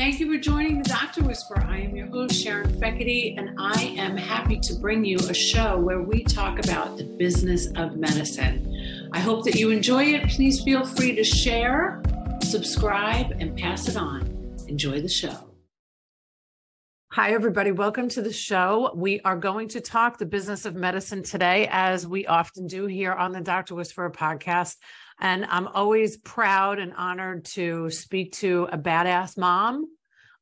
Thank you for joining the Doctor Whisperer. I am your host, Sharon Feckety, and I am happy to bring you a show where we talk about the business of medicine. I hope that you enjoy it. Please feel free to share, subscribe, and pass it on. Enjoy the show. Hi, everybody. Welcome to the show. We are going to talk the business of medicine today, as we often do here on the Doctor Whisperer podcast. And I'm always proud and honored to speak to a badass mom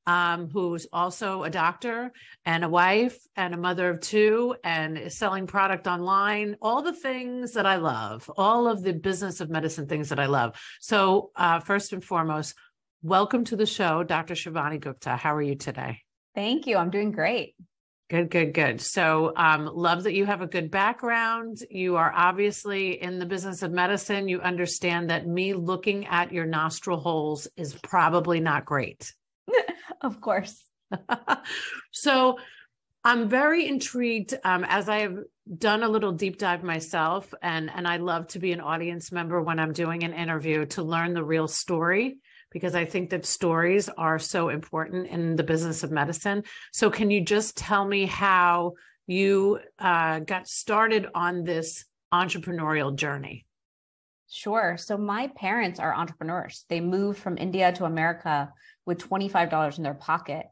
um, who's also a doctor and a wife and a mother of two and is selling product online, all the things that I love, all of the business of medicine things that I love. So, uh, first and foremost, welcome to the show, Dr. Shivani Gupta. How are you today? Thank you. I'm doing great. Good, good, good. So, um, love that you have a good background. You are obviously in the business of medicine. You understand that me looking at your nostril holes is probably not great. of course. so, I'm very intrigued um, as I have done a little deep dive myself, and and I love to be an audience member when I'm doing an interview to learn the real story because I think that stories are so important in the business of medicine. So, can you just tell me how you uh, got started on this entrepreneurial journey? Sure. So, my parents are entrepreneurs. They moved from India to America with $25 in their pocket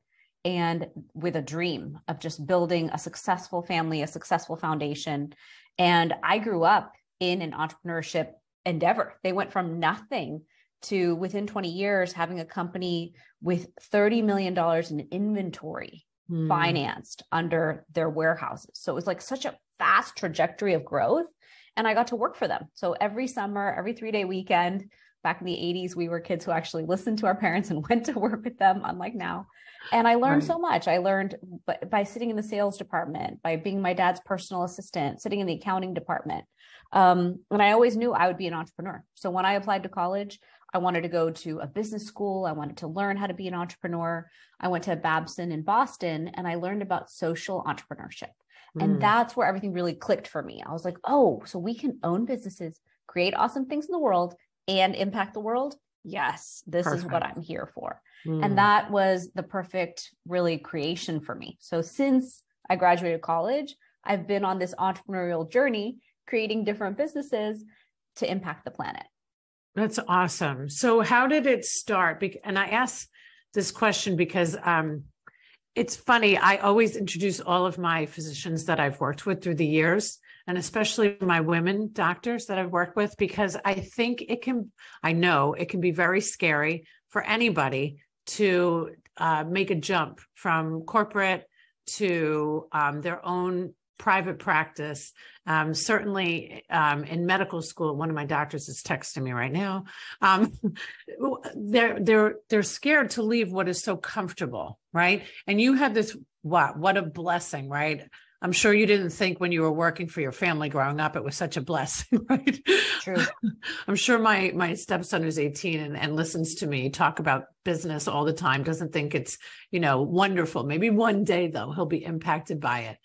and with a dream of just building a successful family, a successful foundation. And I grew up in an entrepreneurship endeavor. They went from nothing to within 20 years having a company with $30 million in inventory mm. financed under their warehouses. So it was like such a fast trajectory of growth. And I got to work for them. So every summer, every three day weekend, back in the 80s, we were kids who actually listened to our parents and went to work with them, unlike now. And I learned right. so much. I learned by, by sitting in the sales department, by being my dad's personal assistant, sitting in the accounting department. Um, and I always knew I would be an entrepreneur. So when I applied to college, I wanted to go to a business school. I wanted to learn how to be an entrepreneur. I went to Babson in Boston and I learned about social entrepreneurship. Mm. And that's where everything really clicked for me. I was like, oh, so we can own businesses, create awesome things in the world, and impact the world. Yes, this perfect. is what I'm here for. Mm. And that was the perfect, really, creation for me. So since I graduated college, I've been on this entrepreneurial journey, creating different businesses to impact the planet. That's awesome. So, how did it start? And I ask this question because um, it's funny. I always introduce all of my physicians that I've worked with through the years, and especially my women doctors that I've worked with, because I think it can, I know it can be very scary for anybody to uh, make a jump from corporate to um, their own private practice. Um, certainly um, in medical school, one of my doctors is texting me right now. Um, they're they're they're scared to leave what is so comfortable, right? And you had this what what a blessing, right? I'm sure you didn't think when you were working for your family growing up it was such a blessing, right? True. I'm sure my my stepson who's 18 and, and listens to me talk about business all the time doesn't think it's you know wonderful. Maybe one day though he'll be impacted by it.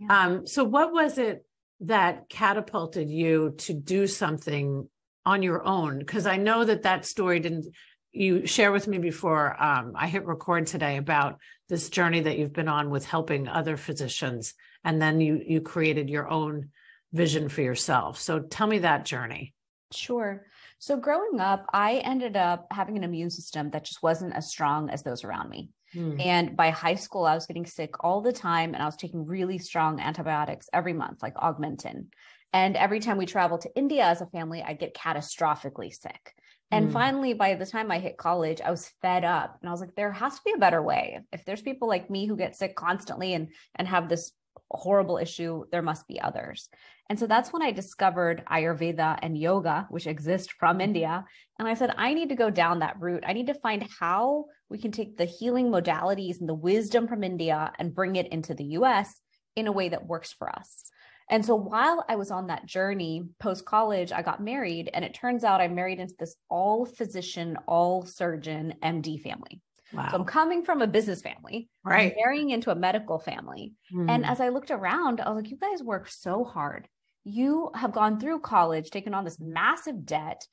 Yeah. Um, so what was it that catapulted you to do something on your own? Because I know that that story didn't you share with me before um, I hit record today about this journey that you've been on with helping other physicians, and then you you created your own vision for yourself. So tell me that journey. Sure. So growing up, I ended up having an immune system that just wasn't as strong as those around me. Mm. And by high school, I was getting sick all the time and I was taking really strong antibiotics every month, like Augmentin. And every time we traveled to India as a family, I'd get catastrophically sick. And mm. finally, by the time I hit college, I was fed up and I was like, there has to be a better way. If there's people like me who get sick constantly and, and have this horrible issue, there must be others. And so that's when I discovered Ayurveda and yoga, which exist from mm-hmm. India. And I said, I need to go down that route. I need to find how we can take the healing modalities and the wisdom from India and bring it into the US in a way that works for us. And so while I was on that journey post college, I got married. And it turns out I married into this all physician, all surgeon MD family. Wow. So I'm coming from a business family, right? marrying into a medical family. Mm. And as I looked around, I was like, you guys work so hard. You have gone through college, taken on this massive debt,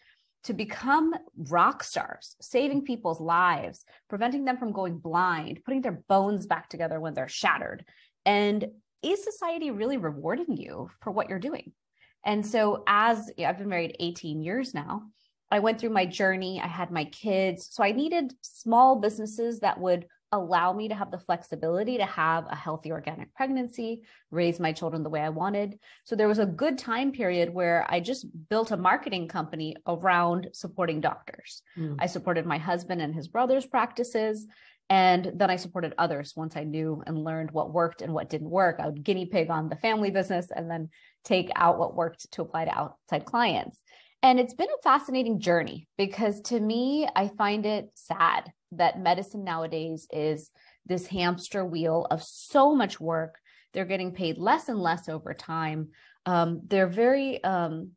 to become rock stars, saving people's lives, preventing them from going blind, putting their bones back together when they're shattered. And is society really rewarding you for what you're doing? And so, as yeah, I've been married 18 years now, I went through my journey. I had my kids. So, I needed small businesses that would allow me to have the flexibility to have a healthy organic pregnancy, raise my children the way I wanted. So there was a good time period where I just built a marketing company around supporting doctors. Mm. I supported my husband and his brother's practices. And then I supported others once I knew and learned what worked and what didn't work. I would guinea pig on the family business and then take out what worked to apply to outside clients. And it's been a fascinating journey because to me, I find it sad that medicine nowadays is this hamster wheel of so much work. They're getting paid less and less over time. Um, they're very um,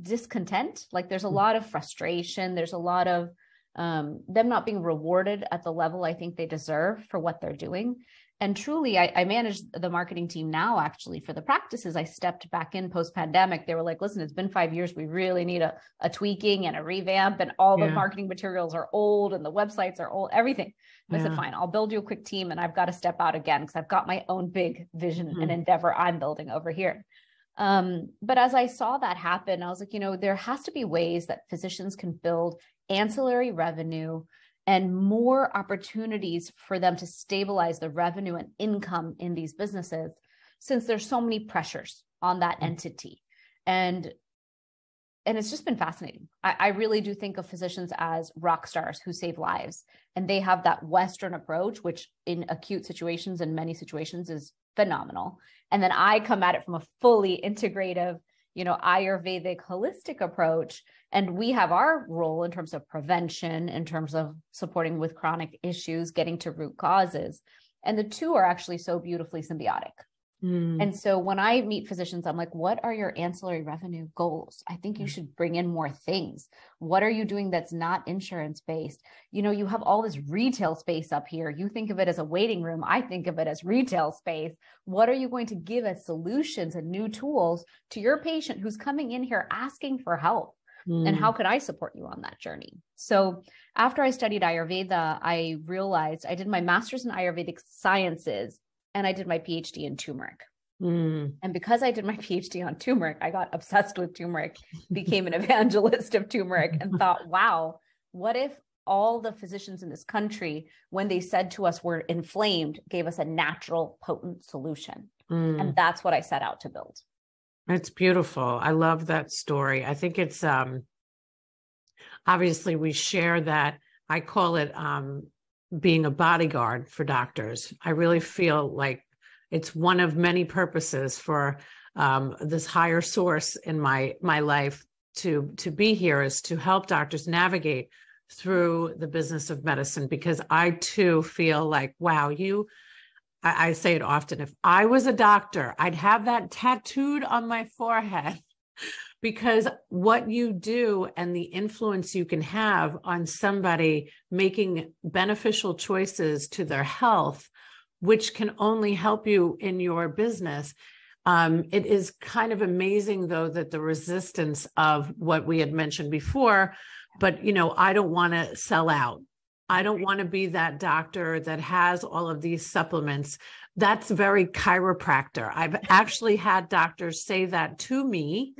discontent. Like there's a hmm. lot of frustration. There's a lot of um, them not being rewarded at the level I think they deserve for what they're doing and truly I, I manage the marketing team now actually for the practices i stepped back in post pandemic they were like listen it's been five years we really need a, a tweaking and a revamp and all yeah. the marketing materials are old and the websites are old everything yeah. i said fine i'll build you a quick team and i've got to step out again because i've got my own big vision mm-hmm. and endeavor i'm building over here um, but as i saw that happen i was like you know there has to be ways that physicians can build ancillary revenue and more opportunities for them to stabilize the revenue and income in these businesses since there's so many pressures on that mm-hmm. entity. And and it's just been fascinating. I, I, really do think of physicians as rock stars who save lives and they have that western approach which in acute situations and many situations is phenomenal. And then i come at it from a fully integrative you know ayurvedic holistic approach. And we have our role in terms of prevention in terms of supporting with chronic issues getting to root causes. And the two are actually so beautifully symbiotic mm. and so when i meet physicians i'm like what are your ancillary revenue goals i think you mm. should bring in more things what are you doing that's not insurance based you know you have all this retail space up here you think of it as a waiting room i think of it as retail space what are you going to give as solutions and new tools to your patient who's coming in here asking for help Mm. And how mm. could I support you on that journey? So, after I studied Ayurveda, I realized I did my master's in Ayurvedic sciences and I did my PhD in turmeric. Mm. And because I did my PhD on turmeric, I got obsessed with turmeric, became an evangelist of turmeric, and thought, wow, what if all the physicians in this country, when they said to us we're inflamed, gave us a natural, potent solution? Mm. And that's what I set out to build. It's beautiful. I love that story. I think it's um obviously we share that I call it um being a bodyguard for doctors. I really feel like it's one of many purposes for um, this higher source in my my life to to be here is to help doctors navigate through the business of medicine because I too feel like wow you I, I say it often if I was a doctor, I'd have that tattooed on my forehead because what you do and the influence you can have on somebody making beneficial choices to their health, which can only help you in your business. Um, it is kind of amazing, though, that the resistance of what we had mentioned before, but you know, I don't want to sell out. I don't want to be that doctor that has all of these supplements. That's very chiropractor. I've actually had doctors say that to me.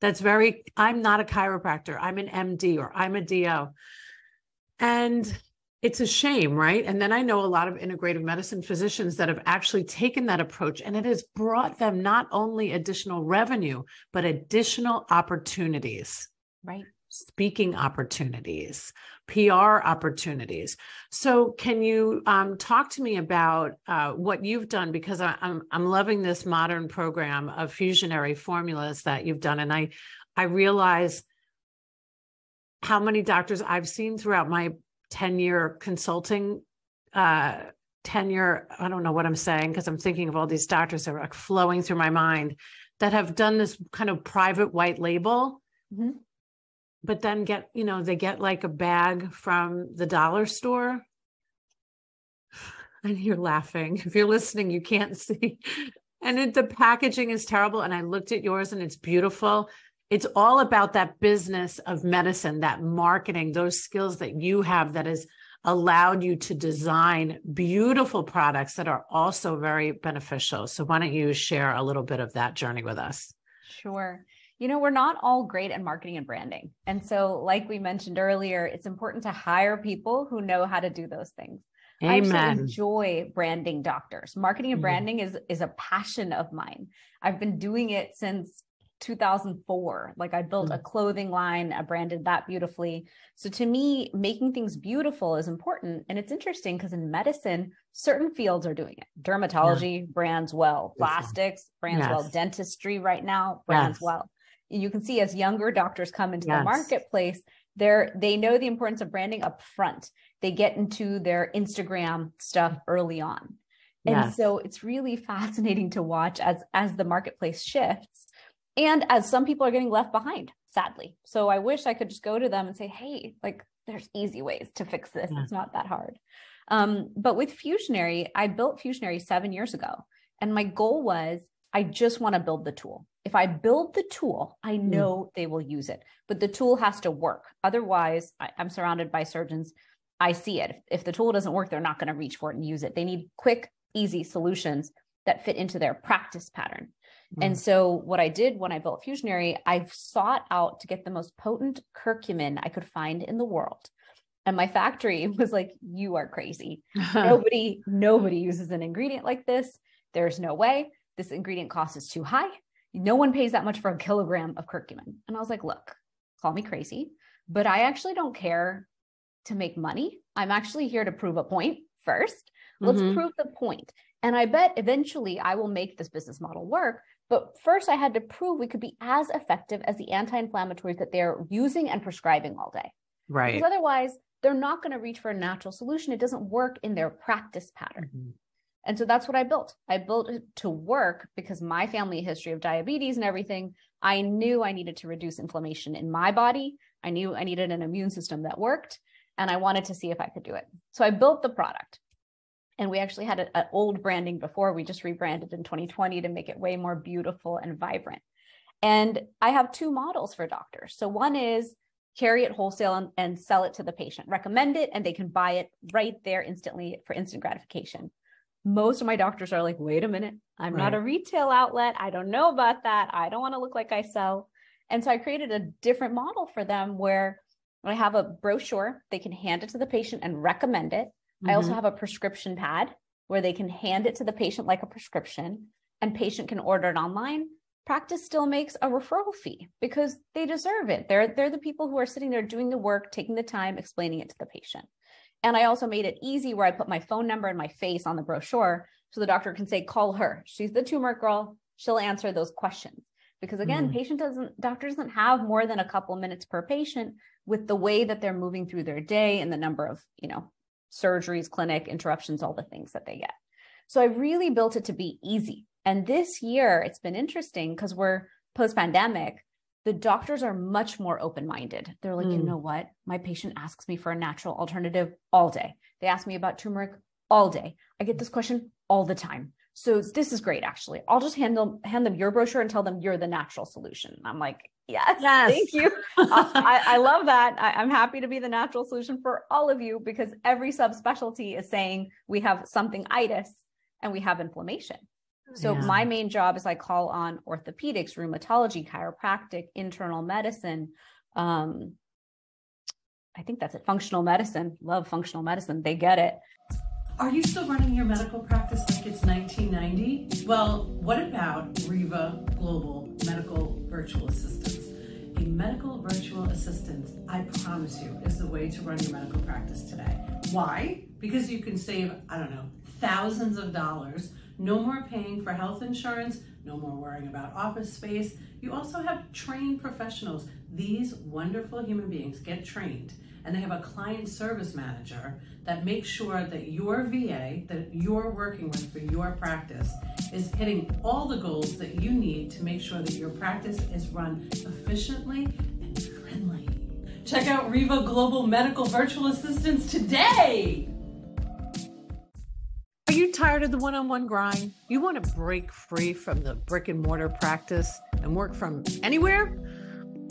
That's very, I'm not a chiropractor. I'm an MD or I'm a DO. And it's a shame, right? And then I know a lot of integrative medicine physicians that have actually taken that approach and it has brought them not only additional revenue, but additional opportunities. Right speaking opportunities, PR opportunities. So, can you um, talk to me about uh, what you've done? Because I, I'm I'm loving this modern program of fusionary formulas that you've done, and I I realize how many doctors I've seen throughout my ten year consulting. Uh, tenure i don't know what i'm saying because i'm thinking of all these doctors that are like flowing through my mind that have done this kind of private white label mm-hmm but then get you know they get like a bag from the dollar store and you're laughing if you're listening you can't see and it, the packaging is terrible and i looked at yours and it's beautiful it's all about that business of medicine, that marketing, those skills that you have that has allowed you to design beautiful products that are also very beneficial. So, why don't you share a little bit of that journey with us? Sure. You know, we're not all great at marketing and branding. And so, like we mentioned earlier, it's important to hire people who know how to do those things. Amen. I enjoy branding doctors. Marketing and mm-hmm. branding mm. is is a passion of mine. I've been doing it since 2004. Like I built mm. a clothing line, I branded that beautifully. So to me, making things beautiful is important. And it's interesting because in medicine, certain fields are doing it. Dermatology yeah. brands well, plastics brands yes. well, dentistry right now brands yes. well. You can see as younger doctors come into yes. the marketplace, they're they know the importance of branding up front they get into their instagram stuff early on and yes. so it's really fascinating to watch as as the marketplace shifts and as some people are getting left behind sadly so i wish i could just go to them and say hey like there's easy ways to fix this yeah. it's not that hard um, but with fusionary i built fusionary seven years ago and my goal was i just want to build the tool if I build the tool, I hmm. know mm. they will use it, but the tool has to work. Otherwise, I, am surrounded by surgeons. I see it. If, if the tool doesn't work, they're not going to reach for it and use it. They need quick, easy solutions that fit into their practice pattern. Mm. And so, what I did when I built Fusionary, I sought out to get the most potent curcumin I could find in the world. And my factory was like, "You are crazy. nobody, nobody uses an ingredient like this. There's no way. This ingredient cost is too high no one pays that much for a kilogram of curcumin. And I was like, look, call me crazy, but I actually don't care to make money. I'm actually here to prove a point first. Let's mm-hmm. prove the point. And I bet eventually I will make this business model work. But first, I had to prove we could be as effective as the anti inflammatories that they're using and prescribing all day. Right. Because otherwise, they're not going to reach for a natural solution. It doesn't work in their practice pattern. Mm-hmm. And so that's what I built. I built it to work because my family history of diabetes and everything, I knew I needed to reduce inflammation in my body. I knew I needed an immune system that worked and I wanted to see if I could do it. So I built the product. And we actually had an old branding before. We just rebranded in 2020 to make it way more beautiful and vibrant. And I have two models for doctors. So one is carry it wholesale and, and sell it to the patient, recommend it, and they can buy it right there instantly for instant gratification most of my doctors are like, wait a minute, I'm right. not a retail outlet. I don't know about that. I don't want to look like I sell. And so I created a different model for them where I have a brochure, they can hand it to the patient and recommend it. Mm-hmm. I also mm-hmm. have a prescription pad where they can hand it to the patient like a prescription and patient can order it online. Practice still makes a referral fee because they deserve it. They're they're the people who are sitting there doing the work, taking the time, explaining it to the patient. And I also made it easy where I put my phone number and my face on the brochure so the doctor can say, call her. She's the turmeric girl. She'll answer those questions. Because again, mm. patient doesn't, doctor doesn't have more than a couple minutes per patient with the way that they're moving through their day and the number of, you know, surgeries, clinic interruptions, all the things that they get. So I really built it to be easy. And this year it's been interesting because we're post pandemic the doctors are much more open minded. They're like, mm. you hmm. know what? My patient asks me for a natural alternative all day. They ask me about turmeric all day. I get this question all the time. So this is great, actually. I'll just hand them hand them your brochure and tell them you're the natural solution. I'm like, yes, yes. thank you. I, I, love that. I, I'm happy to be the natural solution for all of you because every subspecialty is saying we have something itis and we have inflammation. So yeah. my main job is I call on orthopedics, rheumatology, chiropractic, internal medicine. Um, I think that's it. Functional medicine. Love functional medicine. They get it. Are you still running your medical practice like it's 1990? Well, what about Riva Global Medical Virtual Assistants? A medical virtual assistant, I promise you, is the way to run your medical practice today. Why? Because you can save, I don't know, thousands of dollars no more paying for health insurance, no more worrying about office space. You also have trained professionals. These wonderful human beings get trained and they have a client service manager that makes sure that your VA that you're working with for your practice is hitting all the goals that you need to make sure that your practice is run efficiently and friendly. Check out Riva Global Medical Virtual Assistants today. Are you tired of the one on one grind? You want to break free from the brick and mortar practice and work from anywhere?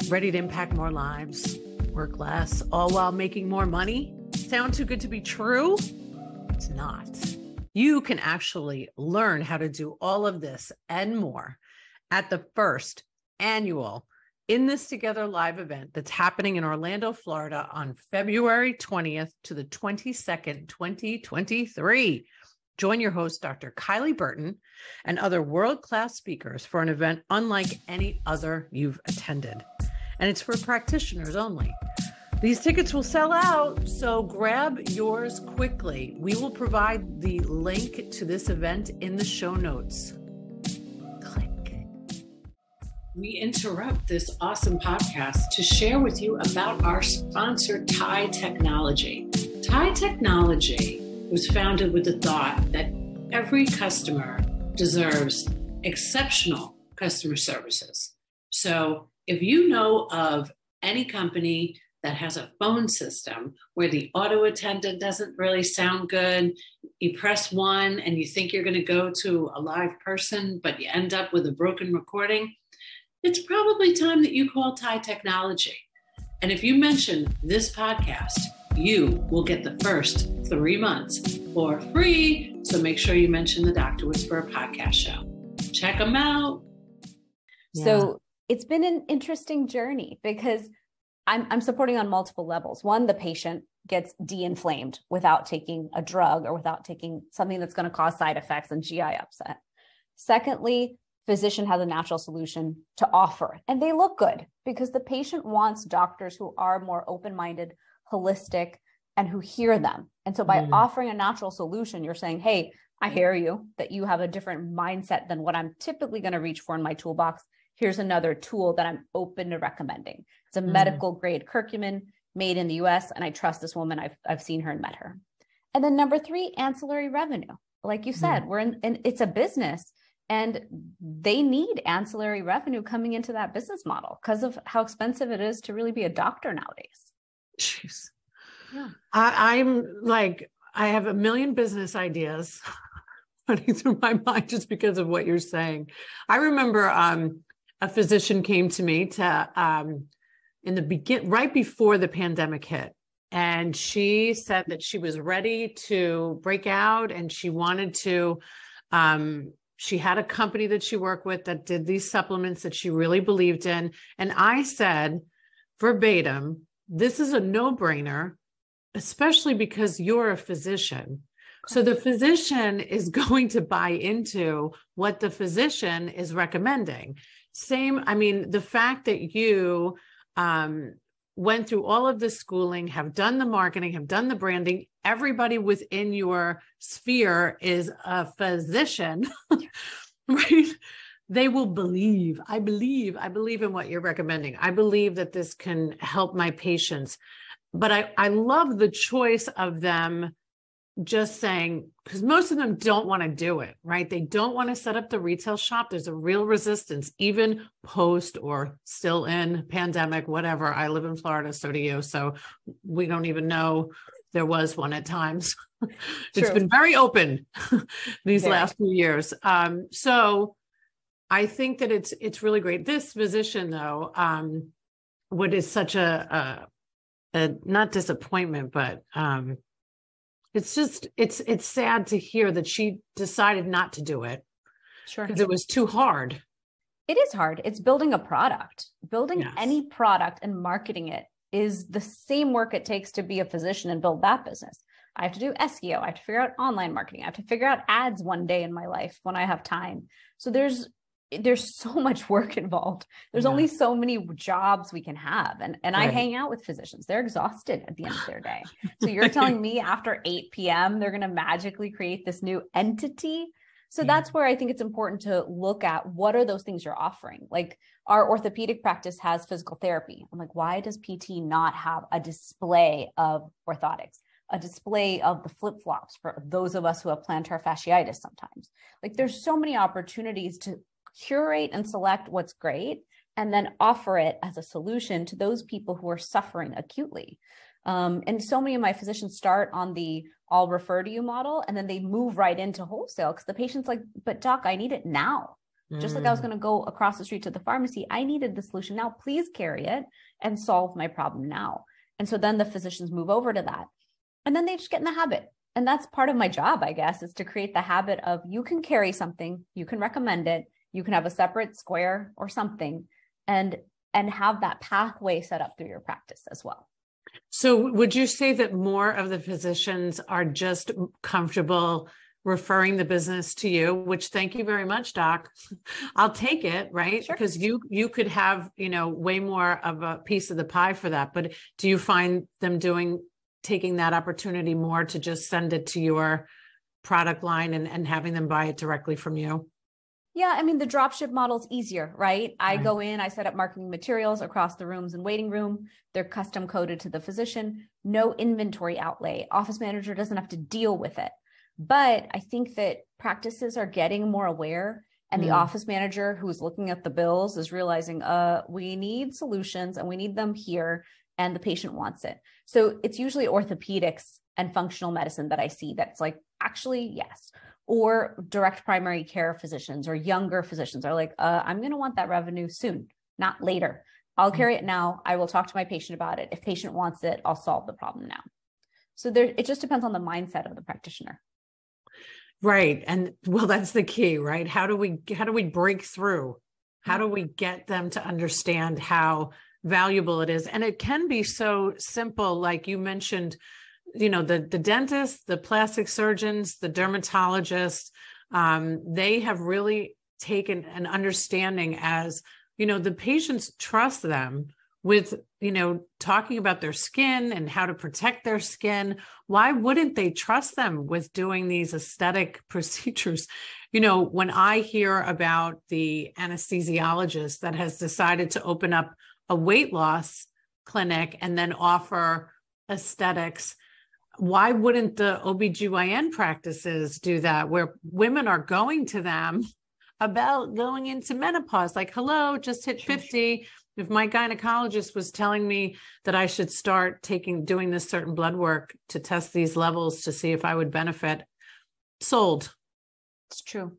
Ready to impact more lives, work less, all while making more money? Sound too good to be true? It's not. You can actually learn how to do all of this and more at the first annual In This Together live event that's happening in Orlando, Florida on February 20th to the 22nd, 2023. Join your host, Dr. Kylie Burton, and other world class speakers for an event unlike any other you've attended. And it's for practitioners only. These tickets will sell out, so grab yours quickly. We will provide the link to this event in the show notes. Click. We interrupt this awesome podcast to share with you about our sponsor, TIE Technology. TIE Technology was founded with the thought that every customer deserves exceptional customer services. So if you know of any company that has a phone system where the auto attendant doesn't really sound good. You press one and you think you're going to go to a live person, but you end up with a broken recording. It's probably time that you call TIE Technology. And if you mention this podcast, you will get the first three months for free. So make sure you mention the Dr. Whisperer podcast show. Check them out. Yeah. So it's been an interesting journey because I'm, I'm supporting on multiple levels. One, the patient gets de-inflamed without taking a drug or without taking something that's going to cause side effects and GI upset. Secondly, physician has a natural solution to offer and they look good because the patient wants doctors who are more open-minded, holistic, and who hear them. And so by mm. offering a natural solution, you're saying, hey, I hear you that you have a different mindset than what I'm typically going to reach for in my toolbox here's another tool that I'm open to recommending. It's a mm. medical grade curcumin made in the US, and I trust this woman. I've, I've seen her and met her. And then number three, ancillary revenue. Like you said, mm. we're in, and it's a business and they need ancillary revenue coming into that business model because of how expensive it is to really be a doctor nowadays. Jeez. Yeah. I, I'm like, I have a million business ideas running through my mind just because of what you're saying. I remember um, a physician came to me to um, in the begin right before the pandemic hit and she said that she was ready to break out and she wanted to um, she had a company that she worked with that did these supplements that she really believed in and i said verbatim this is a no-brainer especially because you're a physician. So the physician is going to buy into what the physician is recommending. Same i mean the fact that you um, went through all of the schooling have done the marketing have done the branding everybody within your sphere is a physician right they will believe. I believe i believe in what you're recommending. I believe that this can help my patients but i i love the choice of them just saying because most of them don't want to do it right? They don't want to set up the retail shop. There's a real resistance even post or still in pandemic whatever. I live in florida so do you. So we don't even know there was one at times. It's been very open these last few years. Um, so i think that it's it's really great. This physician though um, what is such a, a, a not disappointment but um, it's just it's it's sad to hear that she decided not to do it sure. because it was too hard. It is hard. It's building a product. Building yes. any product and marketing it is the same work it takes to be a physician and build that business. I have to do seo i have to figure out online marketing. I have to figure out ads one day in my life when i have time. So there's there's so much work involved. There's yeah. only so many jobs we can have. And and right. I hang out with physicians. They're exhausted at the end of their day. So you're telling me after 8 p.m. they're going to magically create this new entity? So yeah. that's where I think it's important to look at what are those things you're offering? Like our orthopedic practice has physical therapy. I'm like, why does PT not have a display of orthotics? a display of the flip flops for those of us who have plantar fasciitis sometimes. Like there's so many opportunities to curate and select what's great and then offer it as a solution to those people who are suffering acutely. Um, and so many of my physicians start on the I'll refer to you model and then they move right into wholesale because the patient's like, but doc, I need it now. Mm. Just like I was mm. going to go across the street to the pharmacy, I needed the solution now. Please carry it and solve my problem now. And so then the physicians move over to that. And then they just get in the habit. And that's part of my job, I guess, is to create the habit of you can carry something, you can recommend it, you can have a separate square or something and and have that pathway set up through your practice as well. So would you say that more of the physicians are just comfortable referring the business to you which thank you very much doc i'll take it right sure. because you you could have you know way more of a piece of the pie for that but do you find them doing taking that opportunity more to just send it to your product line and, and having them buy it directly from you yeah, I mean the dropship model is easier, right? I right. go in, I set up marketing materials across the rooms and waiting room. They're custom coded to the physician. No inventory outlay. Office manager doesn't have to deal with it. But I think that practices are getting more aware and mm. the office manager who's looking at the bills is realizing uh we need solutions and we need them here and the patient wants it. So it's usually orthopedics and functional medicine that I see that's like actually yes or direct primary care physicians or younger physicians are like, uh, I'm going to want that revenue soon, not later. I'll carry it now. I will talk to my patient about it. If patient wants it, I'll solve the problem now. So there, it just depends on the mindset of the practitioner. Right. And well, that's the key, right? How do we, how do we break through? How do we get them to understand how valuable it is? And it can be so simple. Like you mentioned, you know the the dentists the plastic surgeons the dermatologists um, they have really taken an understanding as you know the patients trust them with you know talking about their skin and how to protect their skin. Why wouldn't they trust them with doing these aesthetic procedures? You know when i hear about the anesthesiologist that has decided to open up a weight loss clinic and then offer aesthetics why wouldn't the OBGYN practices do that where women are going to them about going into menopause? Like, hello, just hit 50. If my gynecologist was telling me that I should start taking doing this certain blood work to test these levels to see if I would benefit, sold. It's true.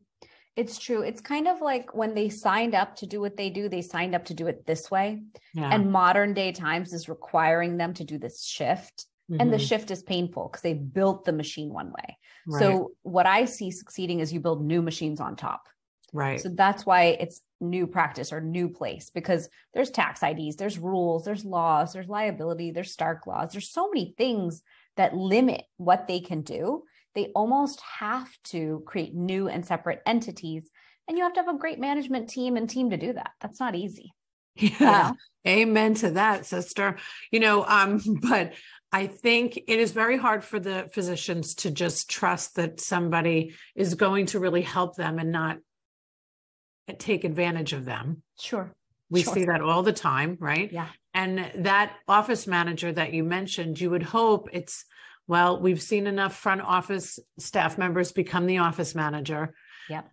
It's true. It's kind of like when they signed up to do what they do, they signed up to do it this way. Yeah. And modern day times is requiring them to do this shift Mm-hmm. And the mm-hmm. shift is painful because they built the machine one way. Right. So what I see succeeding is you build new machines on top. Right. So that's why it's new practice or new place because there's tax IDs, there's rules, there's laws, there's liability, there's Stark laws. There's so many things that limit what they can do. They almost have to create new and separate entities. And you have to have a great management team and team to do that. That's not easy. Yeah. Amen to that, sister. You know, um, but I think it is very hard for the physicians to just trust that somebody is going to really help them and not take advantage of them. Sure. We sure. see that all the time, right? Yeah. And that office manager that you mentioned, you would hope it's, well, we've seen enough front office staff members become the office manager. Yeah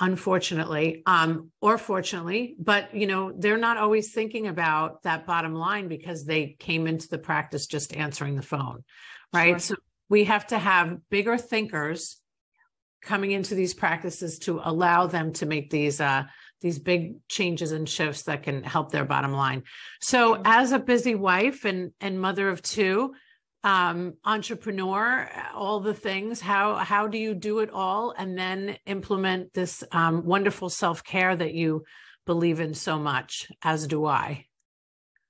unfortunately um, or fortunately but you know they're not always thinking about that bottom line because they came into the practice just answering the phone right? Sure. so we have to have bigger thinkers coming into these practices to allow them to make these uh, these big changes and shifts that can help their bottom line. So as a busy wife and and mother of two um, entrepreneur, all the things. How how do you do it all and then implement this um, wonderful self care that you believe in so much? As do I.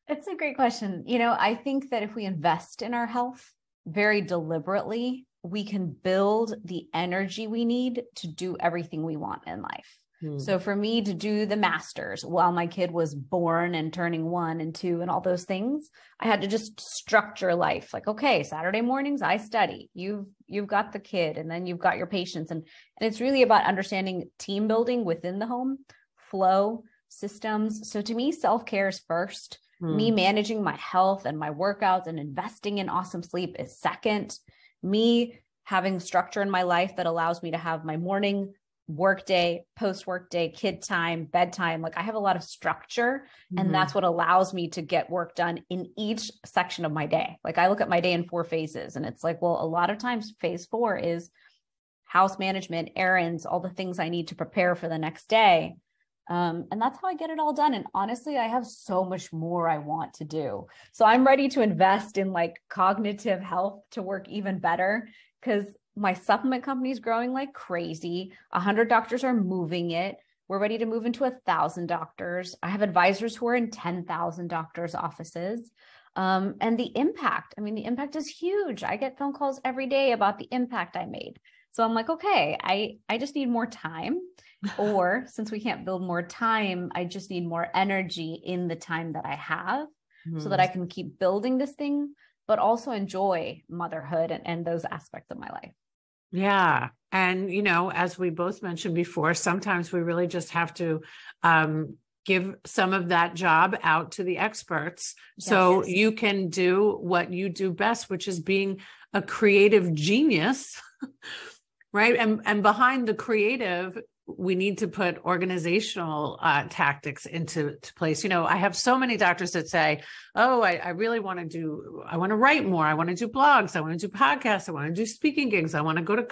It's a great question. You know, I think that if we invest in our health very deliberately, we can build the energy we need to do everything we want in life. Hmm. So for me to do the masters while my kid was born and turning one and two and all those things, I had to just structure life. Like, okay, Saturday mornings I study. You've you've got the kid and then you've got your patients. And and it's really about understanding team building within the home, flow, systems. So to me, self-care is first. Hmm. Me managing my health and my workouts and investing in awesome sleep is second. Me having structure in my life that allows me to have my morning work day, post work day, kid time, bedtime. Like I have a lot of structure mm-hmm. and that's what allows me to get work done in each section of my day. Like I look at my day in four phases and it's like, well, a lot of times phase 4 is house management, errands, all the things I need to prepare for the next day. Um, and that's how I get it all done. And honestly, I have so much more I want to do. So I'm ready to invest in like cognitive health to work even better because my supplement company is growing like crazy. A hundred doctors are moving it. We're ready to move into a thousand doctors. I have advisors who are in 10,000 doctors' offices. Um, and the impact, I mean, the impact is huge. I get phone calls every day about the impact I made. So I'm like, okay, I, I just need more time. or since we can't build more time, I just need more energy in the time that I have mm-hmm. so that I can keep building this thing, but also enjoy motherhood and, and those aspects of my life. Yeah. And, you know, as we both mentioned before, sometimes we really just have to um, give some of that job out to the experts yes. so you can do what you do best, which is being a creative genius. right. And, and behind the creative we need to put organizational uh, tactics into place. You know, I have so many doctors that say, "Oh, I, I really want to do. I want to write more. I want to do blogs. I want to do podcasts. I want to do speaking gigs. I want to go to."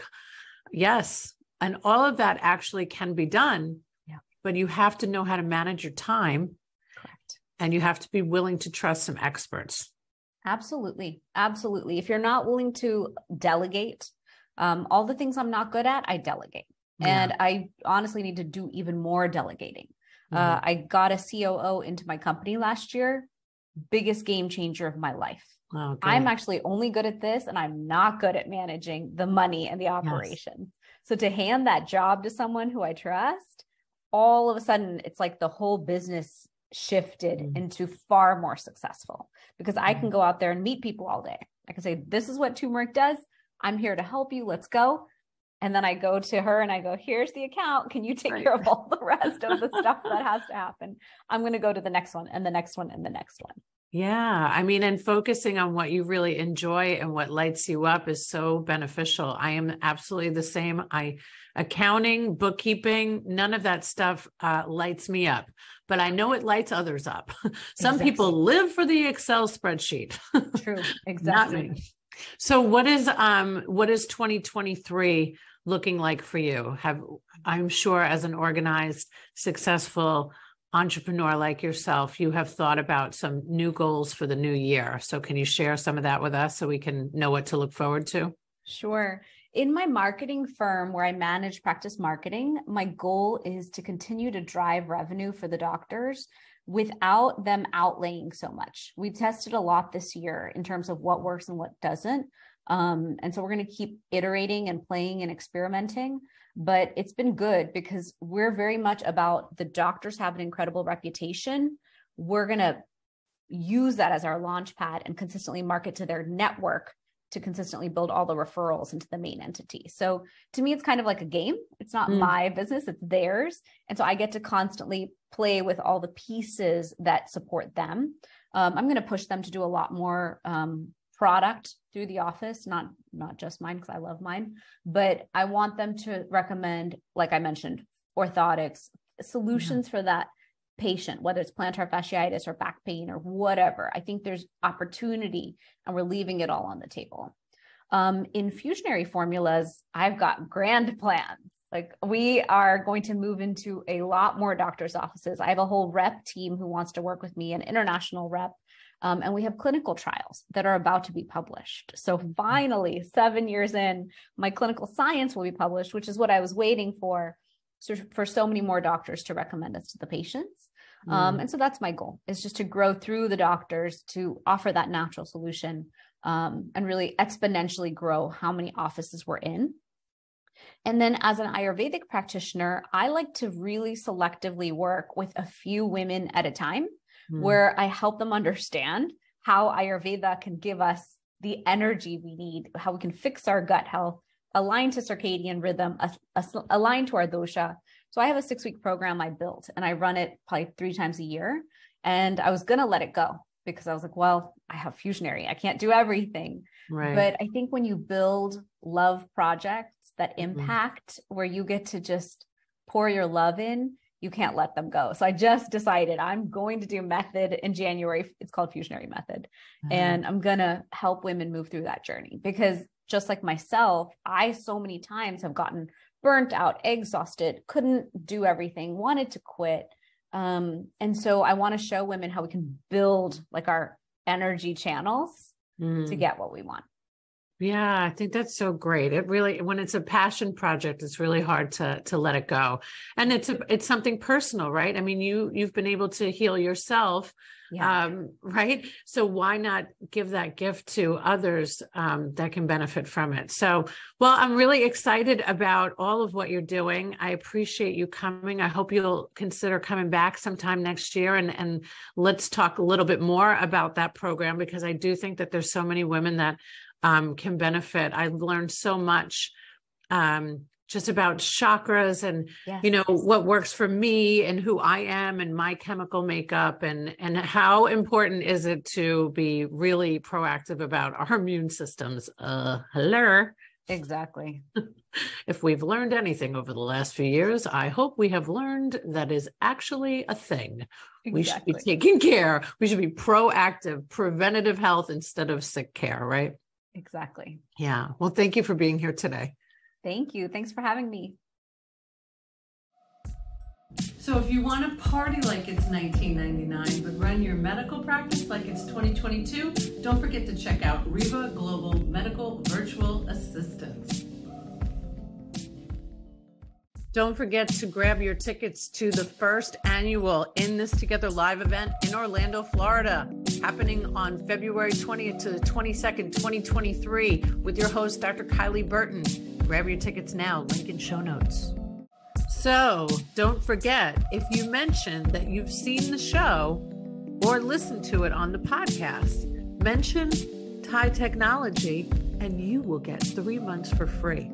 Yes, and all of that actually can be done. Yeah, but you have to know how to manage your time. Correct. And you have to be willing to trust some experts. Absolutely, absolutely. If you're not willing to delegate, um, all the things I'm not good at, I delegate and I honestly need to do even more delegating. Uh, mm-hmm. Uh, I got a COO into my company last year, biggest game changer of my life. Oh, I'm actually only good at this, and I'm not good at managing the money and the operations. Yes. So to hand that job to someone who I trust, all of a sudden it's like the whole business shifted mm-hmm. into far more successful because I can mm-hmm. go out there and meet people all day. I can say, This is what turmeric does. I'm here to help you. Let's go and then I go to her and I go, here's the account. Can you take right. care of all the rest of the stuff that has to happen? I'm going to go to the next one and the next one and the next one. Yeah. I mean, and focusing on what you really enjoy and what lights you up is so beneficial. I am absolutely the same. I, accounting, bookkeeping, none of that stuff uh, lights me up, but I know it lights others up. Some exactly. people live for the Excel spreadsheet. True. Exactly. So what is um what is 2023 looking like for you? Have I'm sure as an organized, successful entrepreneur like yourself, you have thought about some new goals for the new year. So can you share some of that with us so we can know what to look forward to? Sure. In my marketing firm where I manage practice marketing, my goal is to continue to drive revenue for the doctors without them outlaying so much. We've tested a lot this year in terms of what works and what doesn't. Um, and so we're going to keep iterating and playing and experimenting. But it's been good because we're very much about the doctors have an incredible reputation. We're going to use that as our launch pad and consistently market to their network to consistently build all the referrals into the main entity. So to me, it's kind of like a game. It's not mm. my business, it's theirs. And so I get to constantly play with all the pieces that support them. Um, I'm going to push them to do a lot more um, product through the office, not not just mine because I love mine, but I want them to recommend, like I mentioned, orthotics solutions yeah. for that patient, whether it's plantar fasciitis or back pain or whatever. I think there's opportunity, and we're leaving it all on the table. Um, in fusionary formulas, I've got grand plans. Like we are going to move into a lot more doctors' offices. I have a whole rep team who wants to work with me, an international rep um, and we have clinical trials that are about to be published. So mm-hmm. finally, seven years in, my clinical science will be published, which is what I was waiting for for so many more doctors to recommend us to the patients. Um, mm. Um, and so that's my goal is just to grow through the doctors to offer that natural solution um, and really exponentially grow how many offices we're in. And then as an Ayurvedic practitioner, I like to really selectively work with a few women at a time mm. where I help them understand how Ayurveda can give us the energy we need, how we can fix our gut health, align to circadian rhythm, align to our dosha. So I have a six week program I built and I run it probably three times a year. And I was going to let it go because I was like, well, I have fusionary. I can't do everything. Right. But I think when you build love projects that mm-hmm. impact mm-hmm. where you get to just pour your love in, you can't let them go. So I just decided I'm going to do method in January. It's called fusionary method. Mm-hmm. And I'm going to help women move through that journey because just like myself, I so many times have gotten burnt out, exhausted, couldn't do everything, wanted to quit. Um, and so I want to show women how we can build like our energy channels mm. to get what we want. Yeah, I think that's so great. It really when it's a passion project, it's really hard to to let it go. And it's a, it's something personal, right? I mean, you you've been able to heal yourself yeah. um, right so why not give that gift to others um, that can benefit from it so well i'm really excited about all of what you're doing i appreciate you coming i hope you'll consider coming back sometime next year and and let's talk a little bit more about that program because i do think that there's so many women that um, can benefit. I've learned so much um, just about chakras and yes. you know what works for me and who I am and my chemical makeup and and how important is it to be really proactive about our immune systems? Uh hello. Exactly. If we've learned anything over the last few years i hope we have learned that is actually a thing. Exactly. we should be taking care. We should be proactive preventative health instead of sick care right exactly yeah well thank you for being here today Thank you. Thanks for having me. So, if you want to party like it's 1999 but run your medical practice like it's 2022, don't forget to check out Riva Global Medical Virtual Assistants. Don't forget to grab your tickets to the first annual In This Together live event in Orlando, Florida, happening on February 20th to the 22nd, 2023, with your host, Dr. Kylie Burton. Grab your tickets now, link in show notes. So don't forget if you mention that you've seen the show or listened to it on the podcast, mention Thai Technology and you will get three months for free.